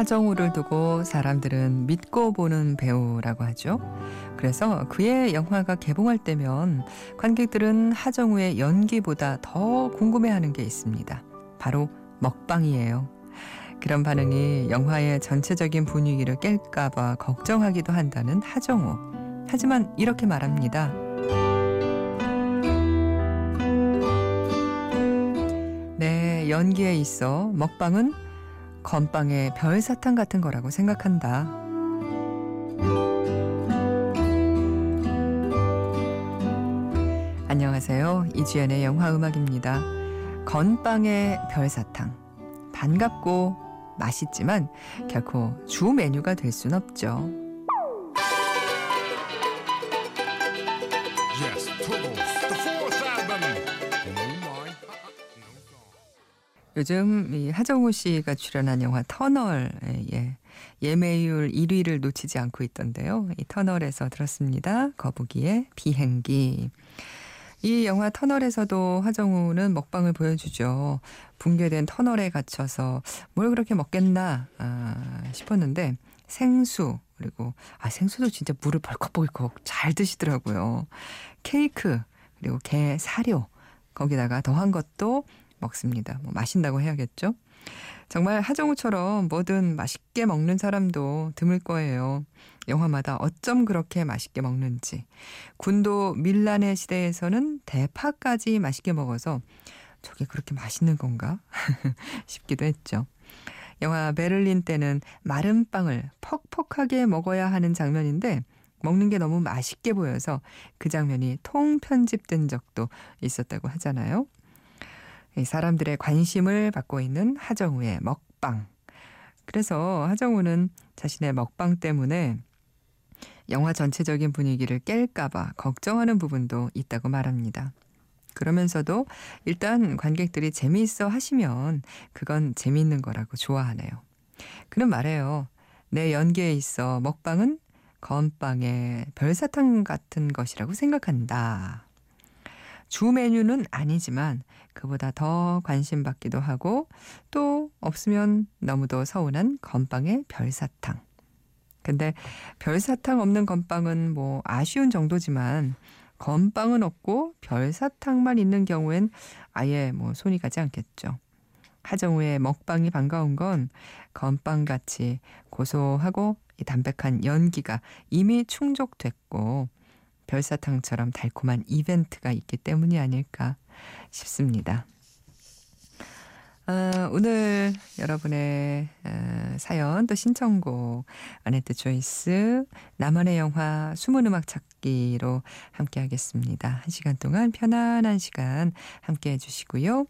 하정우를 두고 사람들은 믿고 보는 배우라고 하죠. 그래서 그의 영화가 개봉할 때면 관객들은 하정우의 연기보다 더 궁금해하는 게 있습니다. 바로 먹방이에요. 그런 반응이 영화의 전체적인 분위기를 깰까봐 걱정하기도 한다는 하정우. 하지만 이렇게 말합니다. 네, 연기에 있어 먹방은 건빵의 별사탕 같은 거라고 생각한다. 안녕하세요. 이주연의 영화 음악입니다. 건빵의 별사탕. 반갑고 맛있지만 결코 주 메뉴가 될 순 없죠. 요즘 이 하정우 씨가 출연한 영화 터널 예, 예매율 1위를 놓치지 않고 있던데요. 이 터널에서 들었습니다. 거북이의 비행기. 이 영화 터널에서도 하정우는 먹방을 보여주죠. 붕괴된 터널에 갇혀서 뭘 그렇게 먹겠나 아, 싶었는데 생수 그리고 아 생수도 진짜 물을 벌컥벌컥 잘 드시더라고요. 케이크 그리고 게 사료 거기다가 더한 것도 먹습니다. 뭐 마신다고 해야겠죠. 정말 하정우처럼 뭐든 맛있게 먹는 사람도 드물 거예요. 영화마다 어쩜 그렇게 맛있게 먹는지. 군도 밀란의 시대에서는 대파까지 맛있게 먹어서 저게 그렇게 맛있는 건가? 싶기도 했죠. 영화 베를린 때는 마른 빵을 퍽퍽하게 먹어야 하는 장면인데 먹는 게 너무 맛있게 보여서 그 장면이 통 편집된 적도 있었다고 하잖아요. 사람들의 관심을 받고 있는 하정우의 먹방. 그래서 하정우는 자신의 먹방 때문에 영화 전체적인 분위기를 깰까봐 걱정하는 부분도 있다고 말합니다. 그러면서도 일단 관객들이 재미있어 하시면 그건 재미있는 거라고 좋아하네요. 그는 말해요. 내 연기에 있어 먹방은 건빵의 별사탕 같은 것이라고 생각한다. 주 메뉴는 아니지만 그보다 더 관심 받기도 하고 또 없으면 너무도 서운한 건빵의 별사탕. 근데 별사탕 없는 건빵은 뭐 아쉬운 정도지만 건빵은 없고 별사탕만 있는 경우엔 아예 뭐 손이 가지 않겠죠. 하정우의 먹방이 반가운 건 건빵같이 고소하고 담백한 연기가 이미 충족됐고 별사탕처럼 달콤한 이벤트가 있기 때문이 아닐까 싶습니다. 어, 오늘 여러분의 어, 사연 또 신청곡 아네트 조이스 나만의 영화 숨은 음악 찾기로 함께 하겠습니다. 한 시간 동안 편안한 시간 함께 해주시고요.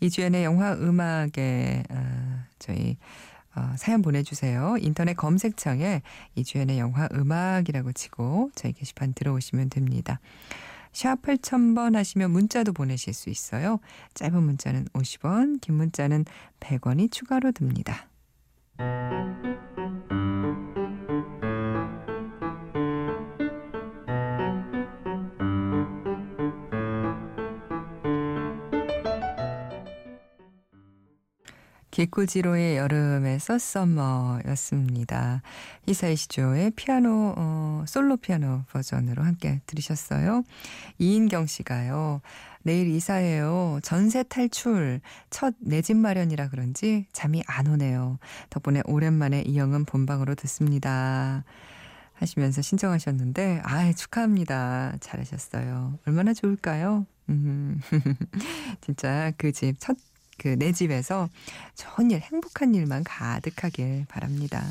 이주연의 영화 음악에 어, 저희 어, 사연 보내주세요. 인터넷 검색창에 이주연의 영화 음악이라고 치고 저희 게시판 들어오시면 됩니다. 샵 8000번 하시면 문자도 보내실 수 있어요. 짧은 문자는 50원, 긴 문자는 100원이 추가로 듭니다. 기꾸지로의 여름에서 썸머였습니다. 이사이 시조의 피아노 어, 솔로 피아노 버전으로 함께 들으셨어요. 이인경 씨가요. 내일 이사예요. 전세 탈출. 첫 내 집 마련이라 그런지 잠이 안 오네요. 덕분에 오랜만에 이영은 본방으로 듣습니다. 하시면서 신청하셨는데 아 축하합니다. 잘하셨어요. 얼마나 좋을까요? 음, 진짜 그 집 첫 그 내 집에서 좋은 일, 행복한 일만 가득하길 바랍니다.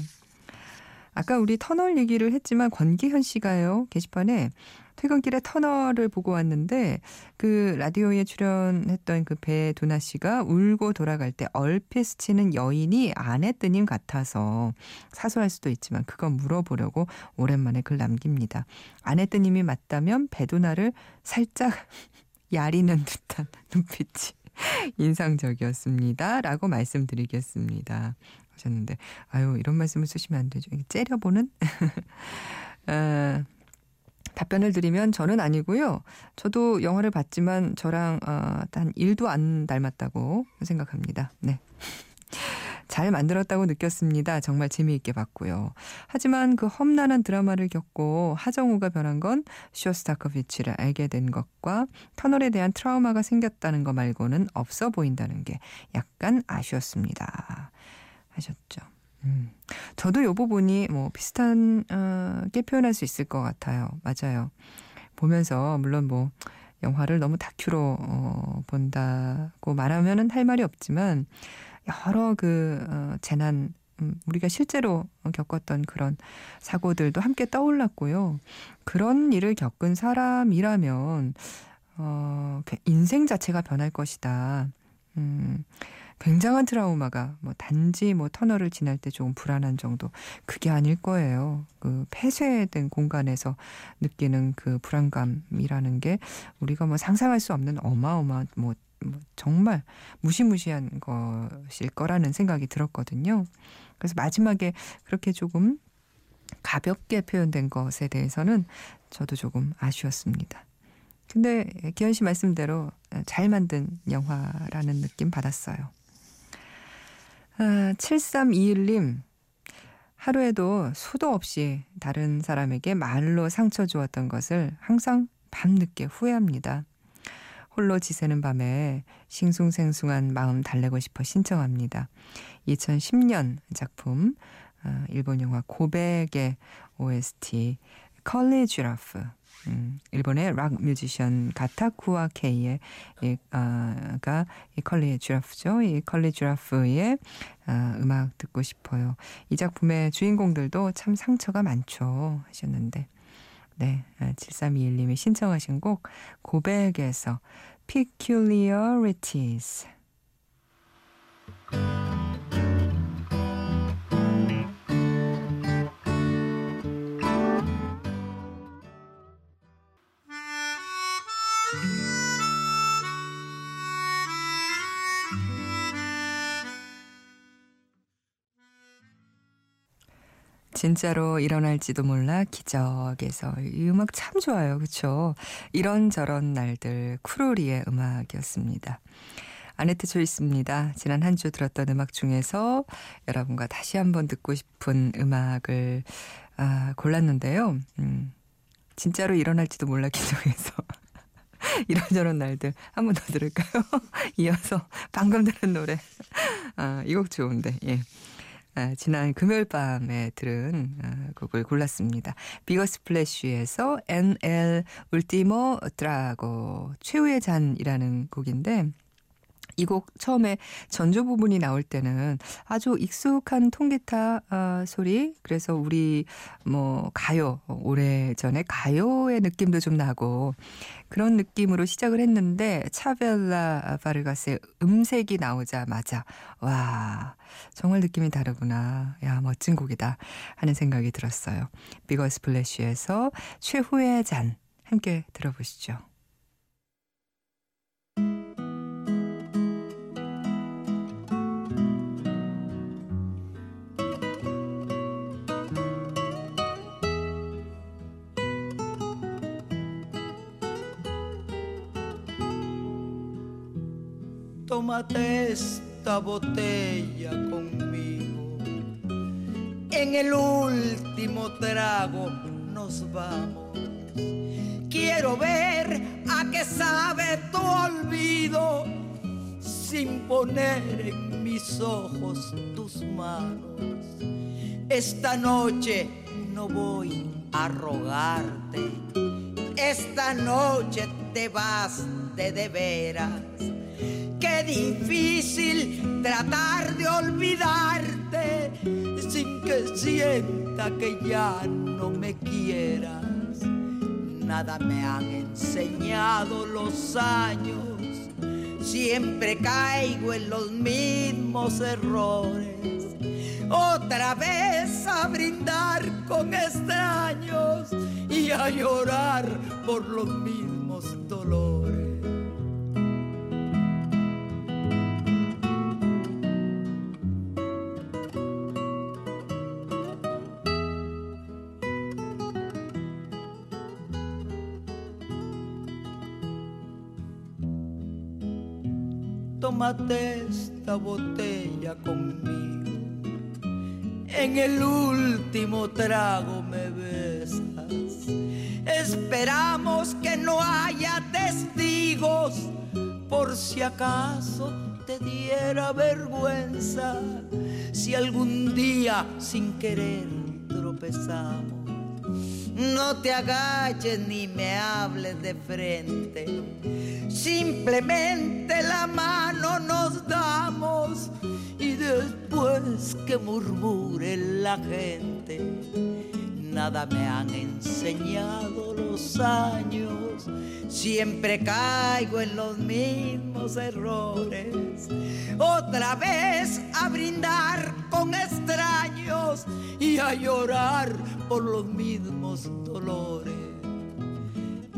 아까 우리 터널 얘기를 했지만 권기현 씨가요 게시판에 퇴근길에 터널을 보고 왔는데 그 라디오에 출연했던 그 배두나 씨가 울고 돌아갈 때 얼핏 스치는 여인이 아내 뜨님 같아서 사소할 수도 있지만 그건 물어보려고 오랜만에 글 남깁니다. 아내 뜨님이 맞다면 배두나를 살짝 야리는 듯한 눈빛이 인상적이었습니다. 라고 말씀드리겠습니다. 하셨는데, 아유, 이런 말씀을 쓰시면 안 되죠. 째려보는? 어, 답변을 드리면 저는 아니고요. 저도 영화를 봤지만 저랑 어, 단 1도 안 닮았다고 생각합니다. 네. 잘 만들었다고 느꼈습니다. 정말 재미있게 봤고요. 하지만 그 험난한 드라마를 겪고 하정우가 변한 건 쇼스타코비치를 알게 된 것과 터널에 대한 트라우마가 생겼다는 것 말고는 없어 보인다는 게 약간 아쉬웠습니다. 하셨죠. 음. 저도 요 부분이 뭐 비슷한 어, 게 표현할 수 있을 것 같아요. 맞아요. 보면서 물론 뭐 영화를 너무 다큐로 어, 본다고 말하면은 할 말이 없지만 여러 그 어, 재난 음, 우리가 실제로 겪었던 그런 사고들도 함께 떠올랐고요. 그런 일을 겪은 사람이라면 어, 인생 자체가 변할 것이다. 음, 굉장한 트라우마가 뭐 단지 뭐 터널을 지날 때 조금 불안한 정도 그게 아닐 거예요. 그 폐쇄된 공간에서 느끼는 그 불안감이라는 게 우리가 뭐 상상할 수 없는 어마어마한 뭐, 뭐 정말 무시무시한 것일 거라는 생각이 들었거든요. 그래서 마지막에 그렇게 조금 가볍게 표현된 것에 대해서는 저도 조금 아쉬웠습니다. 근데 기현 씨 말씀대로 잘 만든 영화라는 느낌 받았어요. 아, 7321님, 하루에도 수도 없이 다른 사람에게 말로 상처 주었던 것을 항상 밤늦게 후회합니다. 홀로 지새는 밤에 싱숭생숭한 마음 달래고 싶어 신청합니다. 2010년 작품, 아, 일본 영화 고백의 OST, Curly Giraffe. 음, 일본의 락 뮤지션 다카쿠와 케이의 이, 아, 가 이 Curly Giraffe죠. 이 Curly Giraffe의 아, 음악 듣고 싶어요. 이 작품의 주인공들도 참 상처가 많죠 하셨는데 네, 7321님이 아, 신청하신 곡 고백에서 Peculiarities 진짜로 일어날지도 몰라 기적에서 이 음악 참 좋아요. 그렇죠? 이런저런 날들 쿠로리의 음악이었습니다. 아네트 초이스입니다. 지난 한 주 들었던 음악 중에서 여러분과 다시 한번 듣고 싶은 음악을 아, 골랐는데요. 음, 진짜로 일어날지도 몰라 기적에서 이런저런 날들 한 번 더 들을까요? 이어서 방금 들은 노래 아, 이 곡 좋은데 예. 아, 지난 금요일 밤에 들은 아, 곡을 골랐습니다. 비거 스 플래쉬에서 NL 울티모 드라고 최후의 잔이라는 곡인데 이 곡 처음에 전조 부분이 나올 때는 아주 익숙한 통기타 어, 소리 그래서 우리 뭐 가요 오래전에 가요의 느낌도 좀 나고 그런 느낌으로 시작을 했는데 차벨라 바르가스의 음색이 나오자마자 와 정말 느낌이 다르구나 야 멋진 곡이다 하는 생각이 들었어요 비거 스 플래쉬에서 최후의 잔 함께 들어보시죠. Tómate esta botella conmigo. En el último trago nos vamos. Quiero ver a qué sabe tu olvido sin poner en mis ojos tus manos. Esta noche no voy a rogarte. Esta noche te vas de de veras Qué difícil tratar de olvidarte sin que sienta que ya no me quieras. Nada me han enseñado los años, siempre caigo en los mismos errores. Otra vez a brindar con extraños y a llorar por los mismos dolores. Tómate esta botella conmigo. En el último trago me besas. Esperamos que no haya testigos por si acaso te diera vergüenza si algún día sin querer tropezamos. No te agaches ni me hables de frente. Simplemente la mano nos damos y después que murmure la gente. Nada me han enseñado los años. Siempre caigo en los mismos errores. Otra vez a brindar con extraños y a llorar por los mismos dolores.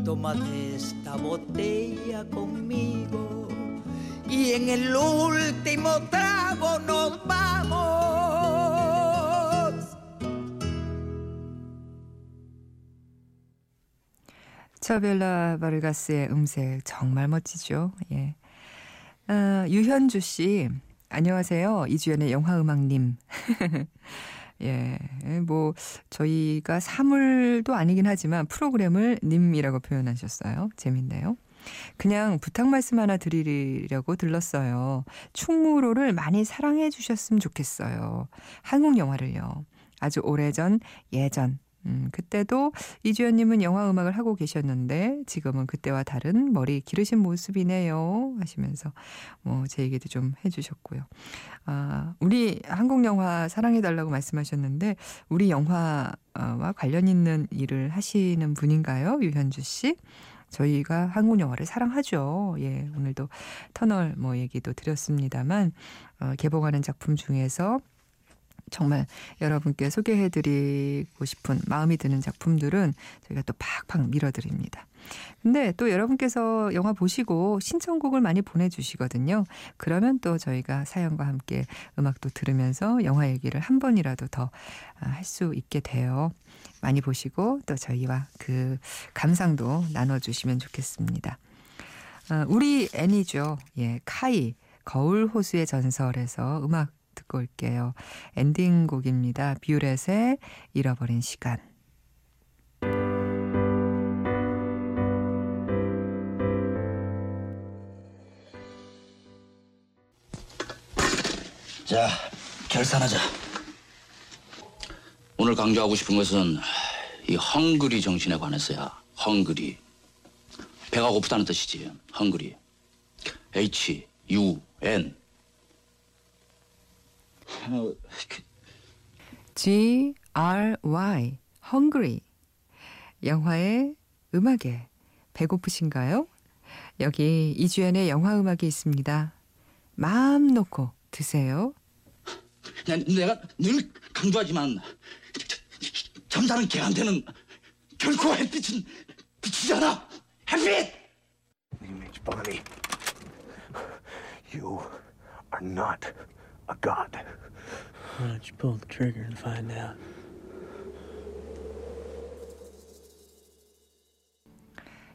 Tómate esta botella conmigo y en el último trago nos vamos. 차벨라 바르가스의 음색 정말 멋지죠. 예. 아, 유현주 씨, 안녕하세요. 이주연의 영화음악님. 예, 뭐, 저희가 사물도 아니긴 하지만 프로그램을 님이라고 표현하셨어요. 재밌네요. 그냥 부탁 말씀 하나 드리려고 들렀어요. 충무로를 많이 사랑해 주셨으면 좋겠어요. 한국 영화를요. 아주 오래전, 예전, 음, 그때도 이주연님은 영화 음악을 하고 계셨는데 지금은 그때와 다른 머리 기르신 모습이네요 하시면서 뭐 제 얘기도 좀 해주셨고요. 아, 우리 한국 영화 사랑해달라고 말씀하셨는데 우리 영화와 관련 있는 일을 하시는 분인가요, 유현주 씨? 저희가 한국 영화를 사랑하죠. 예, 오늘도 터널 뭐 얘기도 드렸습니다만 어, 개봉하는 작품 중에서 정말 여러분께 소개해드리고 싶은 마음이 드는 작품들은 저희가 또 팍팍 밀어드립니다. 근데 또 여러분께서 영화 보시고 신청곡을 많이 보내주시거든요. 그러면 또 저희가 사연과 함께 음악도 들으면서 영화 얘기를 한 번이라도 더 할수 아, 있게 돼요. 많이 보시고 또 저희와 그 감상도 나눠주시면 좋겠습니다. 아, 우리 애니죠. 예, 카이. 거울 호수의 전설에서 음악 듣고 올게요. 엔딩곡입니다. 뷰렛의 잃어버린 시간. 자, 결산하자. 오늘 강조하고 싶은 것은 이 헝그리 정신에 관해서야. 헝그리. 배가 고프다는 뜻이지. 헝그리. H U N G R Y hungry 영화의 음악에 배고프신가요? 여기 이주연의 영화 음악이 있습니다. 마음 놓고 드세요. 야, 내가 늘 강조하지만 잠자는 개한테는 결코 햇빛은 비치잖아. 햇빛. Bonnie, you are not a god. Why don't you pull the trigger and find out?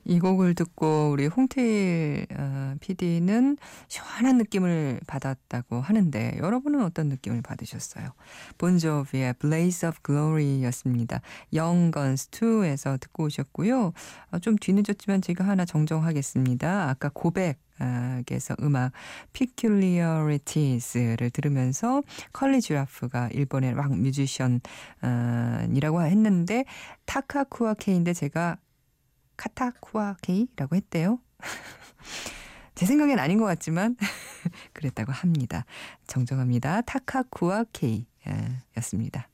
이 곡을 듣고 우리 홍태일 어, PD는 시원한 느낌을 받았다고 하는데 여러분은 어떤 느낌을 받으셨어요? 본조비의 Blaze of Glory였습니다. Young Guns 2에서 듣고 오셨고요. 어, 좀 뒤늦었지만 제가 하나 정정하겠습니다. 아까 고백 에서 음악 Peculiarities를 들으면서 컬리 주라프가 일본의 락 뮤지션이라고 했는데 타카쿠아 케인데 제가 카타쿠아 케이라고 했대요. 제 생각엔 아닌 것 같지만 그랬다고 합니다. 정정합니다. 타카쿠아 케이였습니다.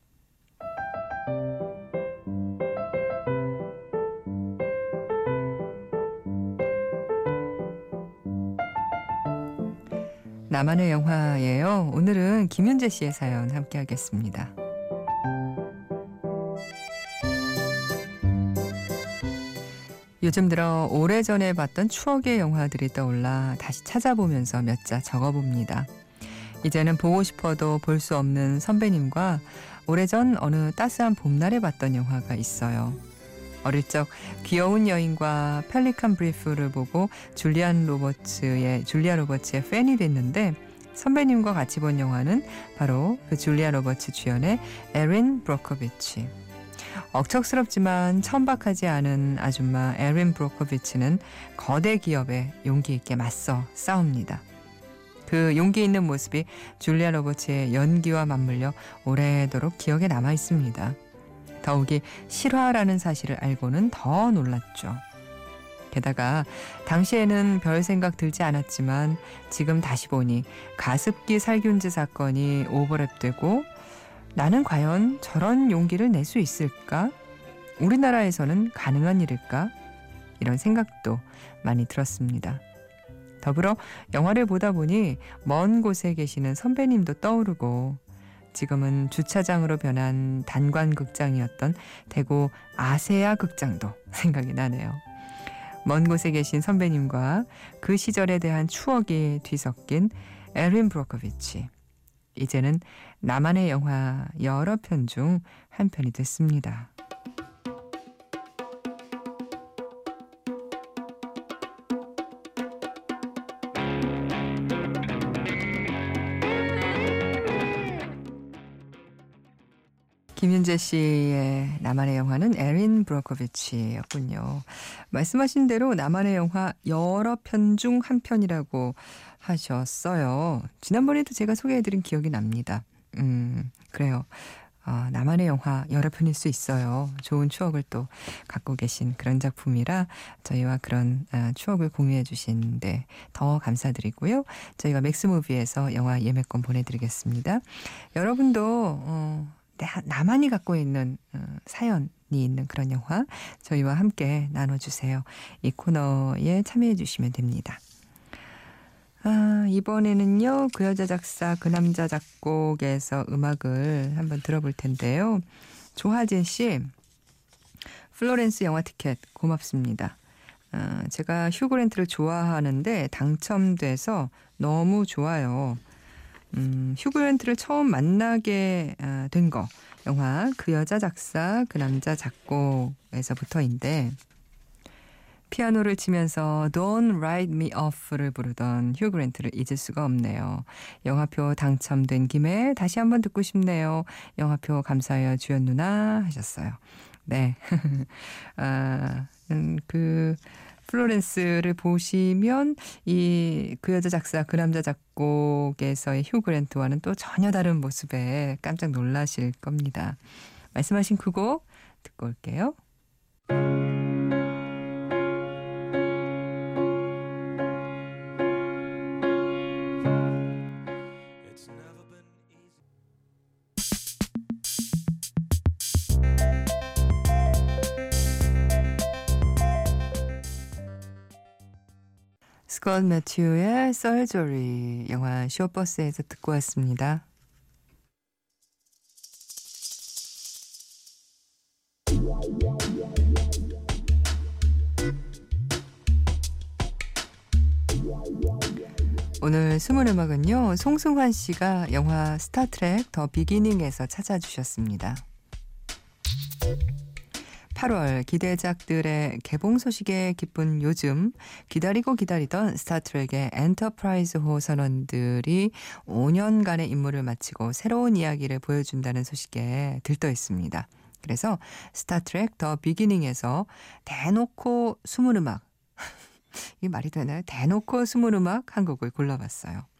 나만의 영화예요. 오늘은 김윤재 씨의 사연 함께 하겠습니다. 요즘 들어 오래전에 봤던 추억의 영화들이 떠올라 다시 찾아보면서 몇 자 적어봅니다. 이제는 보고 싶어도 볼 수 없는 선배님과 오래전 어느 따스한 봄날에 봤던 영화가 있어요. 어릴 적 귀여운 여인과 펠리칸 브리프를 보고 줄리안 로버츠의 줄리아 로버츠의 팬이 됐는데 선배님과 같이 본 영화는 바로 그 줄리아 로버츠 주연의 에린 브로코비치. 억척스럽지만 천박하지 않은 아줌마 에린 브로커비치는 거대 기업에 용기 있게 맞서 싸웁니다. 그 용기 있는 모습이 줄리아 로버츠의 연기와 맞물려 오래도록 기억에 남아 있습니다. 더욱이 실화라는 사실을 알고는 더 놀랐죠. 게다가 당시에는 별 생각 들지 않았지만 지금 다시 보니 가습기 살균제 사건이 오버랩되고 나는 과연 저런 용기를 낼 수 있을까? 우리나라에서는 가능한 일일까? 이런 생각도 많이 들었습니다. 더불어 영화를 보다 보니 먼 곳에 계시는 선배님도 떠오르고 지금은 주차장으로 변한 단관 극장이었던 대구 아세아 극장도 생각이 나네요. 먼 곳에 계신 선배님과 그 시절에 대한 추억이 뒤섞인 에린 브로커비치. 이제는 나만의 영화 여러 편 중 한 편이 됐습니다. 김윤재 씨의 나만의 영화는 에린 브로커비치였군요. 말씀하신 대로 나만의 영화 여러 편 중 한 편이라고 하셨어요. 지난번에도 제가 소개해드린 기억이 납니다. 음, 그래요. 어, 나만의 영화 여러 편일 수 있어요. 좋은 추억을 또 갖고 계신 그런 작품이라 저희와 그런 어, 추억을 공유해 주신데 더 감사드리고요. 저희가 맥스무비에서 영화 예매권 보내드리겠습니다. 여러분도 어, 나만이 갖고 있는 어, 사연이 있는 그런 영화 저희와 함께 나눠주세요. 이 코너에 참여해 주시면 됩니다. 아, 이번에는요, 그 여자 작사, 그 남자 작곡에서 음악을 한번 들어볼 텐데요. 조하진 씨, 플로렌스 영화 티켓 고맙습니다. 아, 제가 휴그랜트를 좋아하는데 당첨돼서 너무 좋아요. 음, 휴그랜트를 처음 만나게 아, 된 거. 영화 그 여자 작사, 그 남자 작곡에서부터인데 피아노를 치면서 Don't Write Me Off를 부르던 휴 그랜트를 잊을 수가 없네요. 영화표 당첨된 김에 다시 한번 듣고 싶네요. 영화표 감사해요 주연 누나 하셨어요. 네. 아, 음, 그 플로렌스를 보시면 이 그 여자 작사 그 남자 작곡에서의 휴 그랜트와는 또 전혀 다른 모습에 깜짝 놀라실 겁니다. 말씀하신 그 곡 듣고 올게요. 스컷 매튜의 썰조리 영화 쇼버스에서 듣고 왔습니다. 오늘 숨은 음악은요. 송승환 씨가 영화 스타트렉 더 비기닝에서 찾아주셨습니다. 8월 기대작들의 개봉 소식에 기쁜 요즘 기다리고 기다리던 스타트렉의 엔터프라이즈호 선원들이 5년간의 임무를 마치고 새로운 이야기를 보여준다는 소식에 들떠 있습니다. 그래서 스타트렉 더 비기닝에서 대놓고 숨은 음악 이 말이 되나요? 대놓고 숨은 음악 한 곡을 골라봤어요.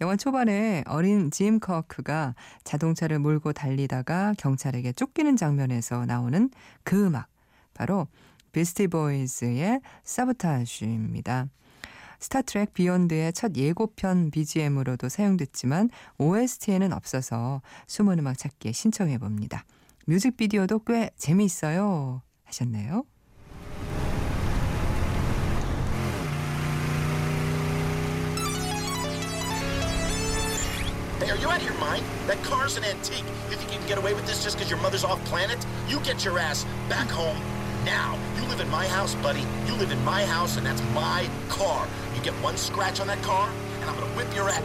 영화 초반에 어린 짐 커크가 자동차를 몰고 달리다가 경찰에게 쫓기는 장면에서 나오는 그 음악. 바로 비스티 보이즈의 사보타주입니다. 스타트렉 비욘드의 첫 예고편 BGM으로도 사용됐지만 OST에는 없어서 숨은 음악 찾기에 신청해 봅니다. 뮤직비디오도 꽤 재미있어요 하셨네요. Hey, are you out of your mind? That car's an antique. You think you can get away with this just because your mother's off planet? You get your ass back home now. You live in my house, buddy. You live in my house, and that's my car. You get one scratch on that car, and I'm gonna whip your ass.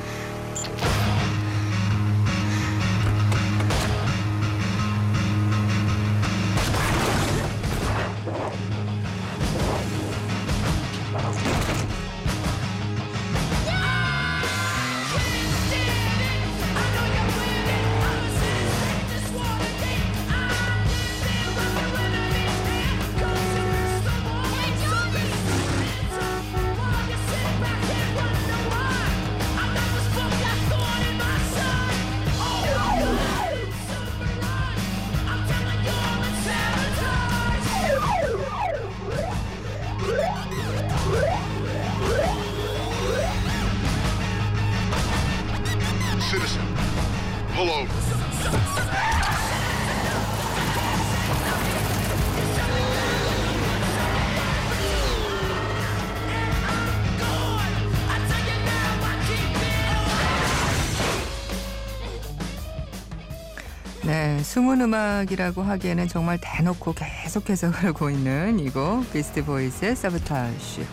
네, 숨은 음악이라고 하기에는 정말 대놓고 계속해서 흐르고 있는 이곡 비스티 보이즈의 사보타주.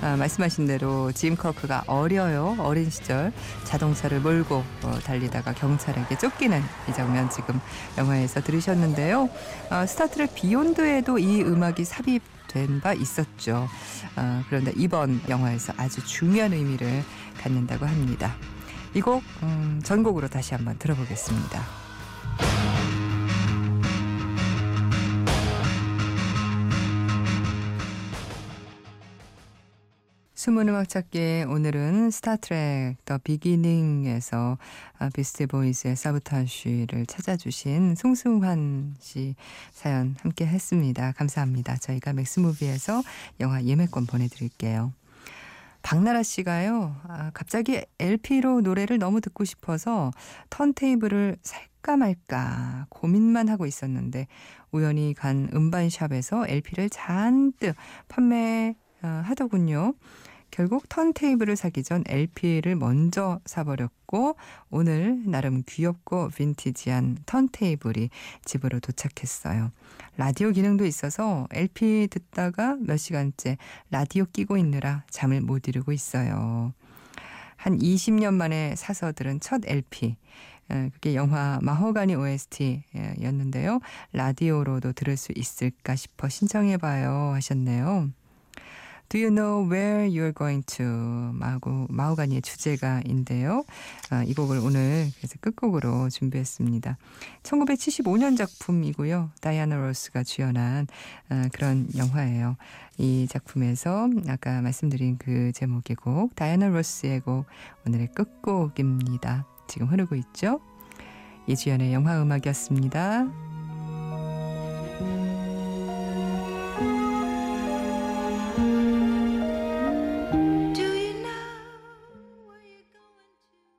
아, 말씀하신 대로 짐 커크가 어려요. 어린 시절 자동차를 몰고 어, 달리다가 경찰에게 쫓기는 이 장면 지금 영화에서 들으셨는데요. 어, 스타트렉 비욘드에도 이 음악이 삽입 된 바 있었죠. 어, 그런데 이번 영화에서 아주 중요한 의미를 갖는다고 합니다. 이곡 음, 전곡으로 다시 한번 들어보겠습니다. 숨은 음악 찾기 오늘은 스타트렉 더 비기닝에서 아, 비스티 보이즈의 사보타주를 찾아주신 송승환 씨 사연 함께 했습니다. 감사합니다. 저희가 맥스무비에서 영화 예매권 보내드릴게요. 박나라 씨가요, 아, 갑자기 LP로 노래를 너무 듣고 싶어서 턴테이블을 살까 말까 고민만 하고 있었는데 우연히 간 음반샵에서 LP를 잔뜩 판매하더군요. 결국 턴테이블을 사기 전 LP를 먼저 사버렸고 오늘 나름 귀엽고 빈티지한 턴테이블이 집으로 도착했어요. 라디오 기능도 있어서 LP 듣다가 몇 시간째 라디오 끼고 있느라 잠을 못 이루고 있어요. 한 20년 만에 사서 들은 첫 LP. 그게 영화 마호가니 OST였는데요. 라디오로도 들을 수 있을까 싶어 신청해봐요 하셨네요. Do you know where you're going to? 마고, 마호가니의 주제가인데요. 아, 이 곡을 오늘 그래서 끝곡으로 준비했습니다. 1975년 작품이고요. 다이아나 로스가 주연한 아, 그런 영화예요. 이 작품에서 아까 말씀드린 그 제목의 곡, 다이아나 로스의 곡, 오늘의 끝곡입니다. 지금 흐르고 있죠? 이주연의 영화 음악이었습니다.